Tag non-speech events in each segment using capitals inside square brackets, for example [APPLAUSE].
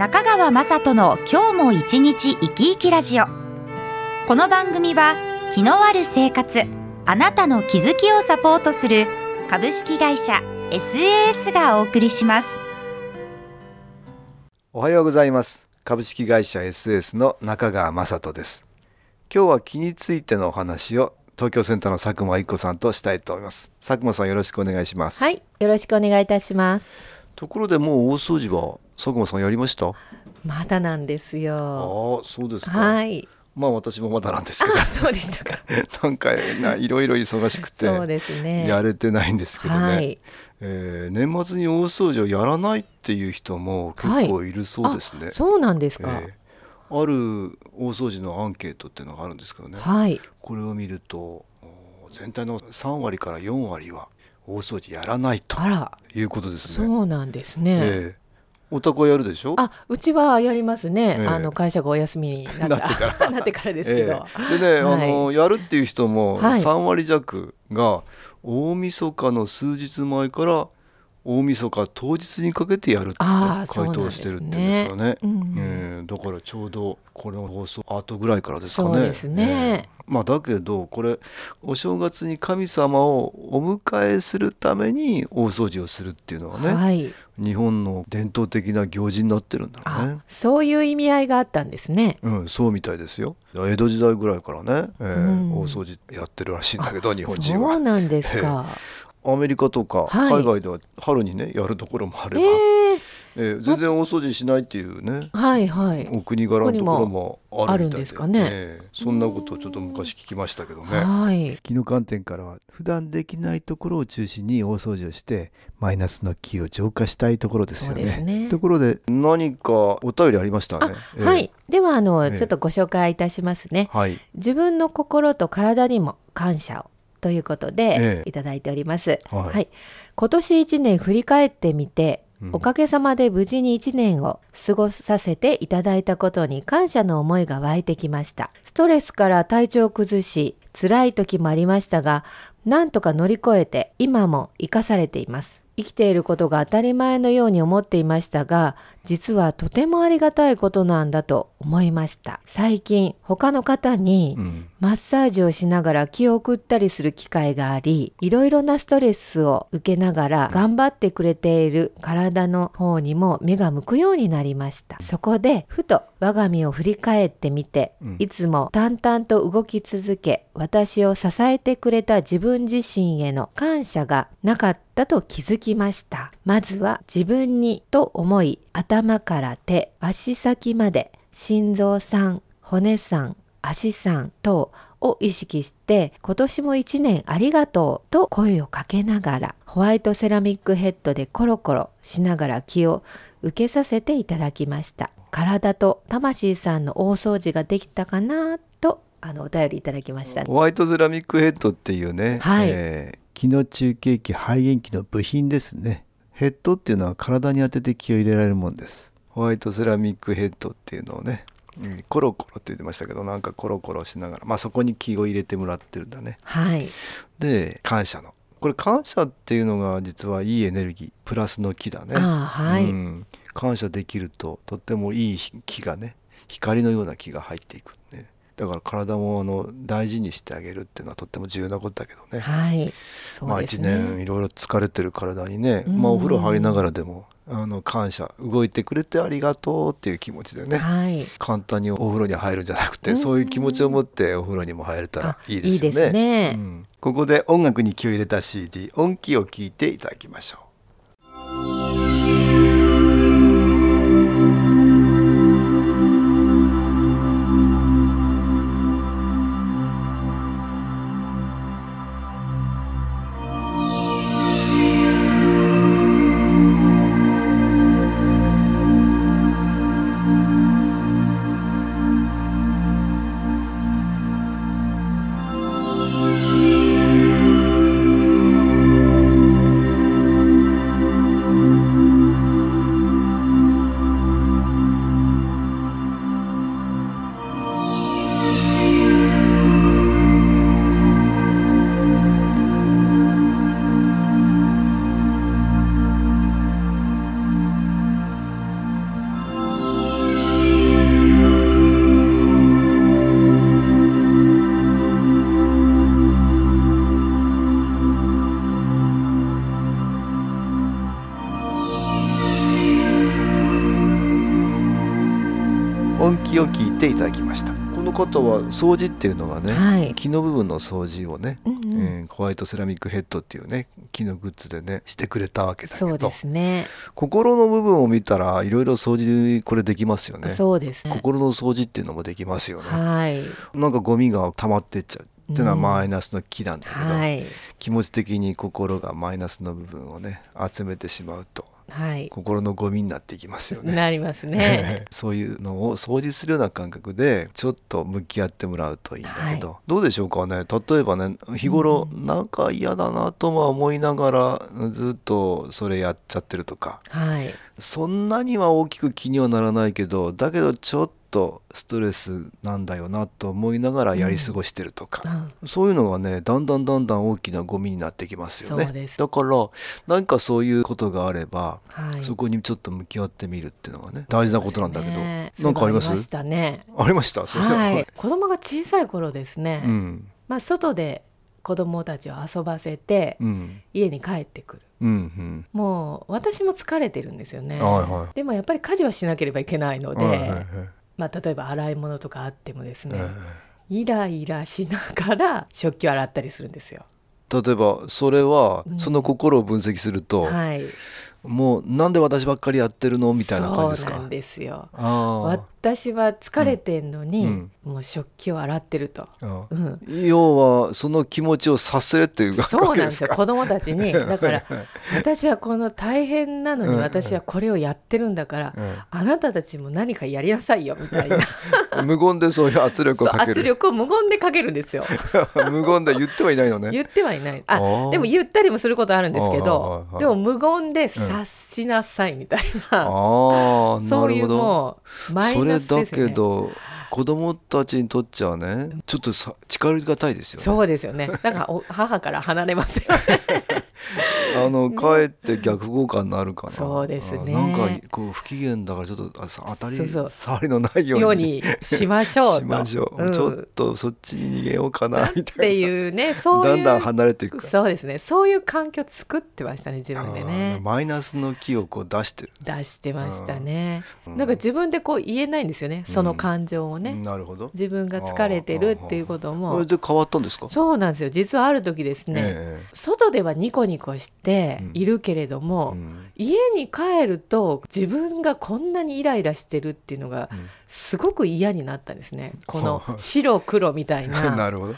中川雅人の今日も一日生き生きラジオ。この番組は気のある生活あなたの気づきをサポートする株式会社 SAS がお送りします。おはようございます。株式会社 SAS の中川雅人です。今日は気についてのお話を東京センターの佐久間一子さんとしたいと思います。佐久間さんよろしくお願いします。はいよろしくお願いいたします。ところでもう大掃除は佐久間さんやりました？まだなんですよ。ああそうですか。はい。まあ私もまだなんですけど。そうでしたか。[LAUGHS] なんかないろいろ忙しくてそうですね。やれてないんですけどね、はい。えー年末に大掃除をやらないっていう人も結構いるそうですね、あそうなんですか、えーある大掃除のアンケートっていうのがあるんですけどね、はい。これを見るとお全体の3割から4割は大掃除やらないということですね。そうなんですね、ええお宅はやるでしょ？あうちはやりますね、ええ。あの会社がお休みになった。なってから。[LAUGHS] なってからですけど、ええ。でね、はい。あのやるっていう人もはい。3割弱が大晦日の数日前から大晦日当日にかけてやるって、回答してるってんですよね。ね。うん。ええ。だからちょうどこの放送後ぐらいからですかね。そうですね。ええまあだけどこれお正月に神様をお迎えするために大掃除をするっていうのはね、はい日本の伝統的な行事になってるんだろうねあ。そういう意味合いがあったんですねうん、そうみたいですよ。江戸時代ぐらいからね、えーうん大掃除やってるらしいんだけど日本人そうは。なんですか、アメリカとかはい海外では春にねやるところもあれば、えええー全然大掃除しないっていうね。はいはい。お国柄のところもあるみたいで。あるんですかね。えーそんなことをちょっと昔聞きましたけどね。はい。気の観点からは普段できないところを中心に大掃除をしてマイナスの気を浄化したいところですよね。ね。ところで何かお便りありましたね。えーはい。ではあの、ええ。ちょっとご紹介いたしますね。はい。自分の心と体にも感謝をということで、ええ。いただいております。はい。今年1年振り返ってみて、うんおかげさまで無事に1年を過ごさせていただいたことに感謝の思いが湧いてきました。ストレスから体調を崩し辛い時もありましたがなんとか乗り越えて今も生かされています。生きていることが当たり前のように思っていましたが実はとてもありがたいことなんだと思いました。最近他の方にうん。マッサージをしながら気を送ったりする機会がありいろいろなストレスを受けながら頑張ってくれている体の方にも目が向くようになりました。そこでふと我が身を振り返ってみて、うん。いつも淡々と動き続け私を支えてくれた自分自身への感謝がなかったと気づきました。まずは自分にと思い頭から手足先まで心臓さん骨さん足さん等を意識して今年も一年ありがとうと声をかけながらホワイトセラミックヘッドでコロコロしながら気を受けさせていただきました。体と魂さんの大掃除ができたかなとあのお便りいただきました。ホワイトセラミックヘッドっていうね、はい。えー気の中継機肺炎機の部品ですねヘッドっていうのは体に当てて気を入れられるもんです。ホワイトセラミックヘッドっていうのをね、うん。コロコロって言ってましたけどなんかコロコロしながらまあそこに気を入れてもらってるんだね。はい。で感謝の。これ感謝っていうのが実はいいエネルギープラスの気だね。はい、うん、感謝できるととってもいい気がね光のような気が入っていく、ね、だから体もあの大事にしてあげるっていうのはとっても重要なことだけどね。はい。そまあ一うですね、年いろいろ疲れてる体にね、うん。まあ、お風呂入りながらでもあの感謝動いてくれてありがとうっていう気持ちでねはい。簡単にお風呂に入るんじゃなくて、うん。そういう気持ちを持ってお風呂にも入れたらいいですよね。いいね。うん。ここで音楽に気を入れた CD 音気を聞いていただきましょう。音機を聞いていただきました。この方は掃除っていうのがね、はい。木の部分の掃除をね、うんうん。うんホワイトセラミックヘッドっていうね木のグッズでねしてくれたわけだけどそうですね。心の部分を見たらいろいろ掃除これできますよね。そうですね。心の掃除っていうのもできますよね、はい。なんかゴミが溜まってっちゃう。っていうのはうん。マイナスの木なんだけど、はい。気持ち的に心がマイナスの部分をね集めてしまうとはい。心のゴミになっていきますよね。なりますね。[LAUGHS] そういうのを掃除するような感覚でちょっと向き合ってもらうといいんだけど、はどうでしょうかね。例えばね日頃なんか嫌だなとは思いながらずっとそれやっちゃってるとか。はい。そんなには大きく気にはならないけどだけどちょっとストレスなんだよなと思いながらやり過ごしてるとか、うん。そういうのがねだんだんだんだん大きなゴミになってきますよね。だからなんかそういうことがあれば、はい。そこにちょっと向き合ってみるっていうのがね大事なことなんだけど、ね。なんかあります？そういうのましたね。ありました？それではい。子供が小さい頃ですね、うん。まあ外で子供たちを遊ばせてうん。家に帰ってくる。うんうん。もう私も疲れてるんですよね、はいはい。でもやっぱり家事はしなければいけないので、はいはいはいまあ、例えば洗い物とかあってもですね、えイライラしながら食器を洗ったりするんですよ。え例えばそれはうん。その心を分析すると、はい、もうなんで私ばっかりやってるの？みたいな感じですか？そうなんですよ。あ私は疲れてんのに、うん。もう食器を洗ってると。うん、ー要はその気持ちを察せれっていうそうなんですよ。子供たちに。だから私はこの大変なのにうん私はこれをやってるんだから、うん。あなたたちも何かやりなさいよみたいな。[LAUGHS] 無言でそういう圧力をかける。圧力を無言でかけるんですよ。[LAUGHS] 無言で言ってはいないのね。言ってはいない。あでも言ったりもすることあるんですけどはいでも無言で察しなさいみたいな、ああなそういうもうマイれだ。けど子供たちにとっちゃねちょっとさ力がたいですよねそうですよね。だからお母から離れますよね。あの帰って逆効果になるかなそうですねあなんかこう不機嫌だからちょっと当たりそうそう障りのないようにしましょうと。[LAUGHS] しましょう、んちょっとそっちに逃げようかなみたっていないうね、そういうだんだん離れていくそうですね。そういう環境作ってましたね、自分でね。マイナスの気をこう出してる出してましたね。うんなんか自分でこう言えないんですよね。その感情をね。なるほど自分が疲れてるっていうことそもれ。で変わったんですか？そうなんですよ。実はある時ですね。え外ではニコニコしてうん。いるけれどえも、うん。家に帰ると自分がこんなにイライラしてるっていうのがうん。すごく嫌になったんですね。このはあ白黒みたいな。[LAUGHS] なるほど。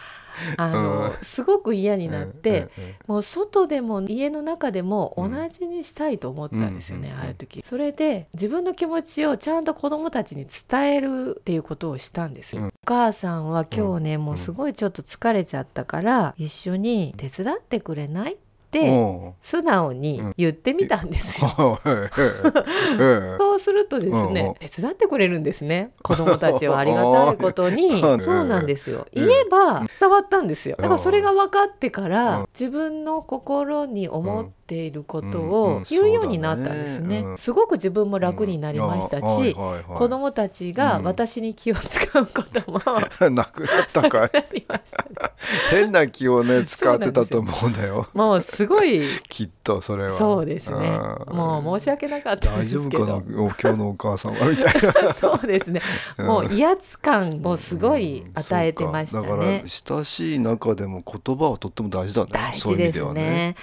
あのすごく嫌になって、もう外でも家の中でも同うん。じにしたいと思ったんですよね、うん。ある時。それで自分の気持ちをちゃんと子供たちに伝えるっていうことをしたんです。よ、うん。お母さんは今日ね、もうすごいちょっと疲れちゃったから一緒に手伝ってくれない？て素直に言ってみたんですよ、[LAUGHS] [LAUGHS] そうするとですね、手伝ってくれるんですね。子供たちはありがたいことに。うん。[LAUGHS] そうなんですよ。うん。言えば伝わったんですよ。だからそれが分かってかうん。ら自分の心に思っていることをん言うようになったんですね。そうだねうん。すごく自分も楽になりましたしはいはい子供たちが私に気を使うことも [LAUGHS] なくなったかい？[LAUGHS] 変な気をね使ってたと思うんだよ。もうすごい [LAUGHS] きっとそれは。そうですね。うん。もう申し訳なかったですけ大丈夫かな今日のお母さんはみたいな。そうですね。うん。もう威圧感をすごい与えてましたそうか。だねから親しい中でも言葉はとっても大事だね。大そういう意味事ですね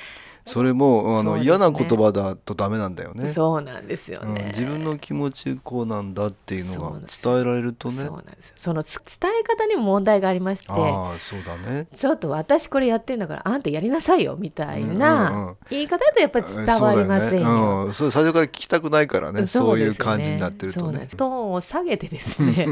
それもあの、ね。嫌な言葉だとダメなんだよね。そうなんですようんね、自分の気持ちこうなんだっていうのが伝えられるとね。そうなんですよ。そのつ伝え方にも問題がありましてああそうだね。ちょっと私これやってんだからあんたやりなさいよみたいうんうんうなん。言い方だとやっぱり伝わりませんよ。そうだよね。うん、それ最初から聞きたくないからねそういう感じになってるとね。トーンを下げてですね。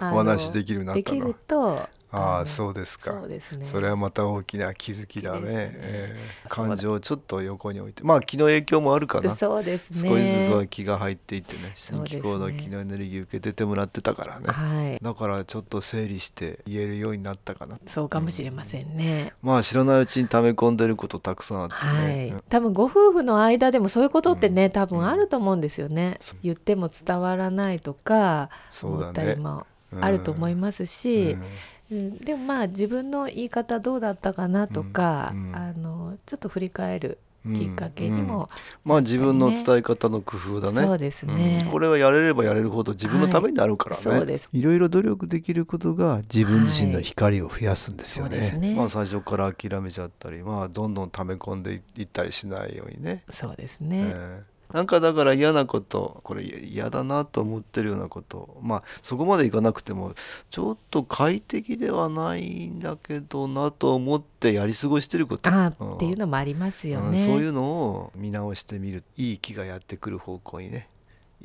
お話できるようになったのできるとああのそうですか。そうですね。それはまた大きな気づきだね。ね。ええ。感情をちょっと横に置いて。まあ気の影響もあるかな。そうですね。少しずつは気が入っていってね。新そうですね。機構の気のエネルギー受けててもらってたからね。はい。だからちょっと整理して言えるようになったかな。そうかもしれませんね。まあ知らないうちに溜め込んでることたくさんあってはい。ね、、多分ご夫婦の間でもそういうことってね、多分あると思うんですよね。そう。言っても伝わらないとかそうだね。思ったりもあると思いますし、うんうん。でもまあ自分の言い方どうだったかなとか、うん。うん。あのちょっと振り返るきっかけにも、うん。うん。まあ自分の伝え方の工夫だね。そうですね。うん。これはやれればやれるほど自分のためになるからね、そうです。いろいろ努力できることが自分自身の光を増やすんですよね。はい。ね。まあ最初から諦めちゃったり、まあどんどん溜め込んでいったりしないようにね。そうですね、えーなんかだから嫌なことこれ嫌だなと思ってるようなことまあそこまでいかなくてもちょっと快適ではないんだけどなと思ってやり過ごしてること。あうんあっていうのもありますよね、うんそういうのを見直してみる。いい気がやってくる方向にね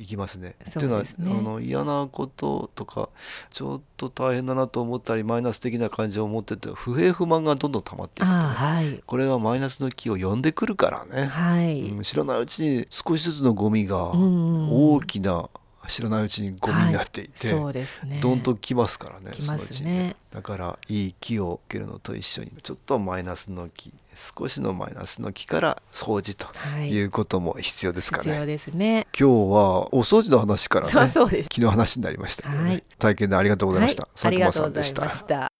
行きますね。そうですね。っていうのはあの嫌なこととかちょっと大変だなと思ったりマイナス的な感情を持ってて不平不満がどんどん溜まっていくとね。はい。これはマイナスの気を呼んでくるからね、はい、うん知らないうちに少しずつのゴミがうん。大きな知らないうちにゴミになっていて、そうですね。どんどん来ますからねね。そのうちにだからいい気を受けるのと一緒にちょっとマイナスの気少しのマイナスの気から掃除とはい。いうことも必要ですかね、必要ですね。今日はお掃除の話からねそうそうです。気の話になりましたね、はい。体験でありがとうございました、佐久間さんでした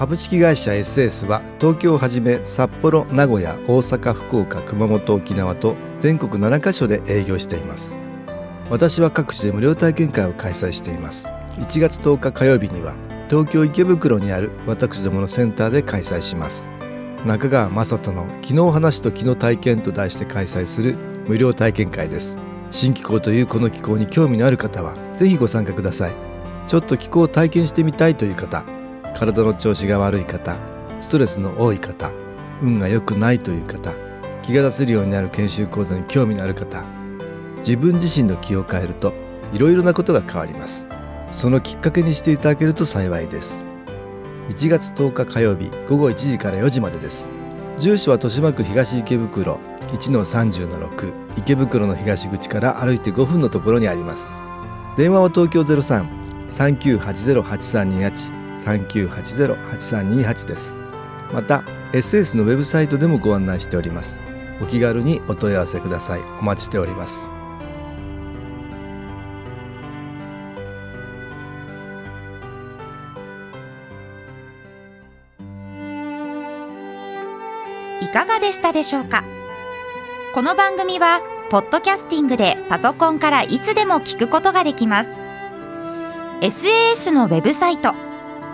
株式会社 SS は東京をはじめ札幌名古屋大阪福岡熊本沖縄と全国7カ所で営業しています。私は各地で無料体験会を開催しています。1月10日火曜日には東京池袋にある私どものセンターで開催します。中川雅人の「昨日話と昨日体験」と題して開催する無料体験会です。新気候というこの気候に興味のある方はぜひご参加ください。ちょっと気候を体験してみたいという方体の調子が悪い方ストレスの多い方運が良くないという方気が出せるようになる研修講座に興味のある方自分自身の気を変えるといろいろなことが変わります。そのきっかけにしていただけると幸いです。1月10日火曜日午後1時から4時までです。住所は豊島区東池袋1-30-6池袋の東口から歩いて5分のところにあります。電話は東京03-3980-8328 3980-8328です。また SS のウェブサイトでもご案内しております。お気軽にお問い合わせください。お待ちしております。いかがでしたでしょうか？この番組はポッドキャスティングでパソコンからいつでも聞くことができます。SAS のウェブサイト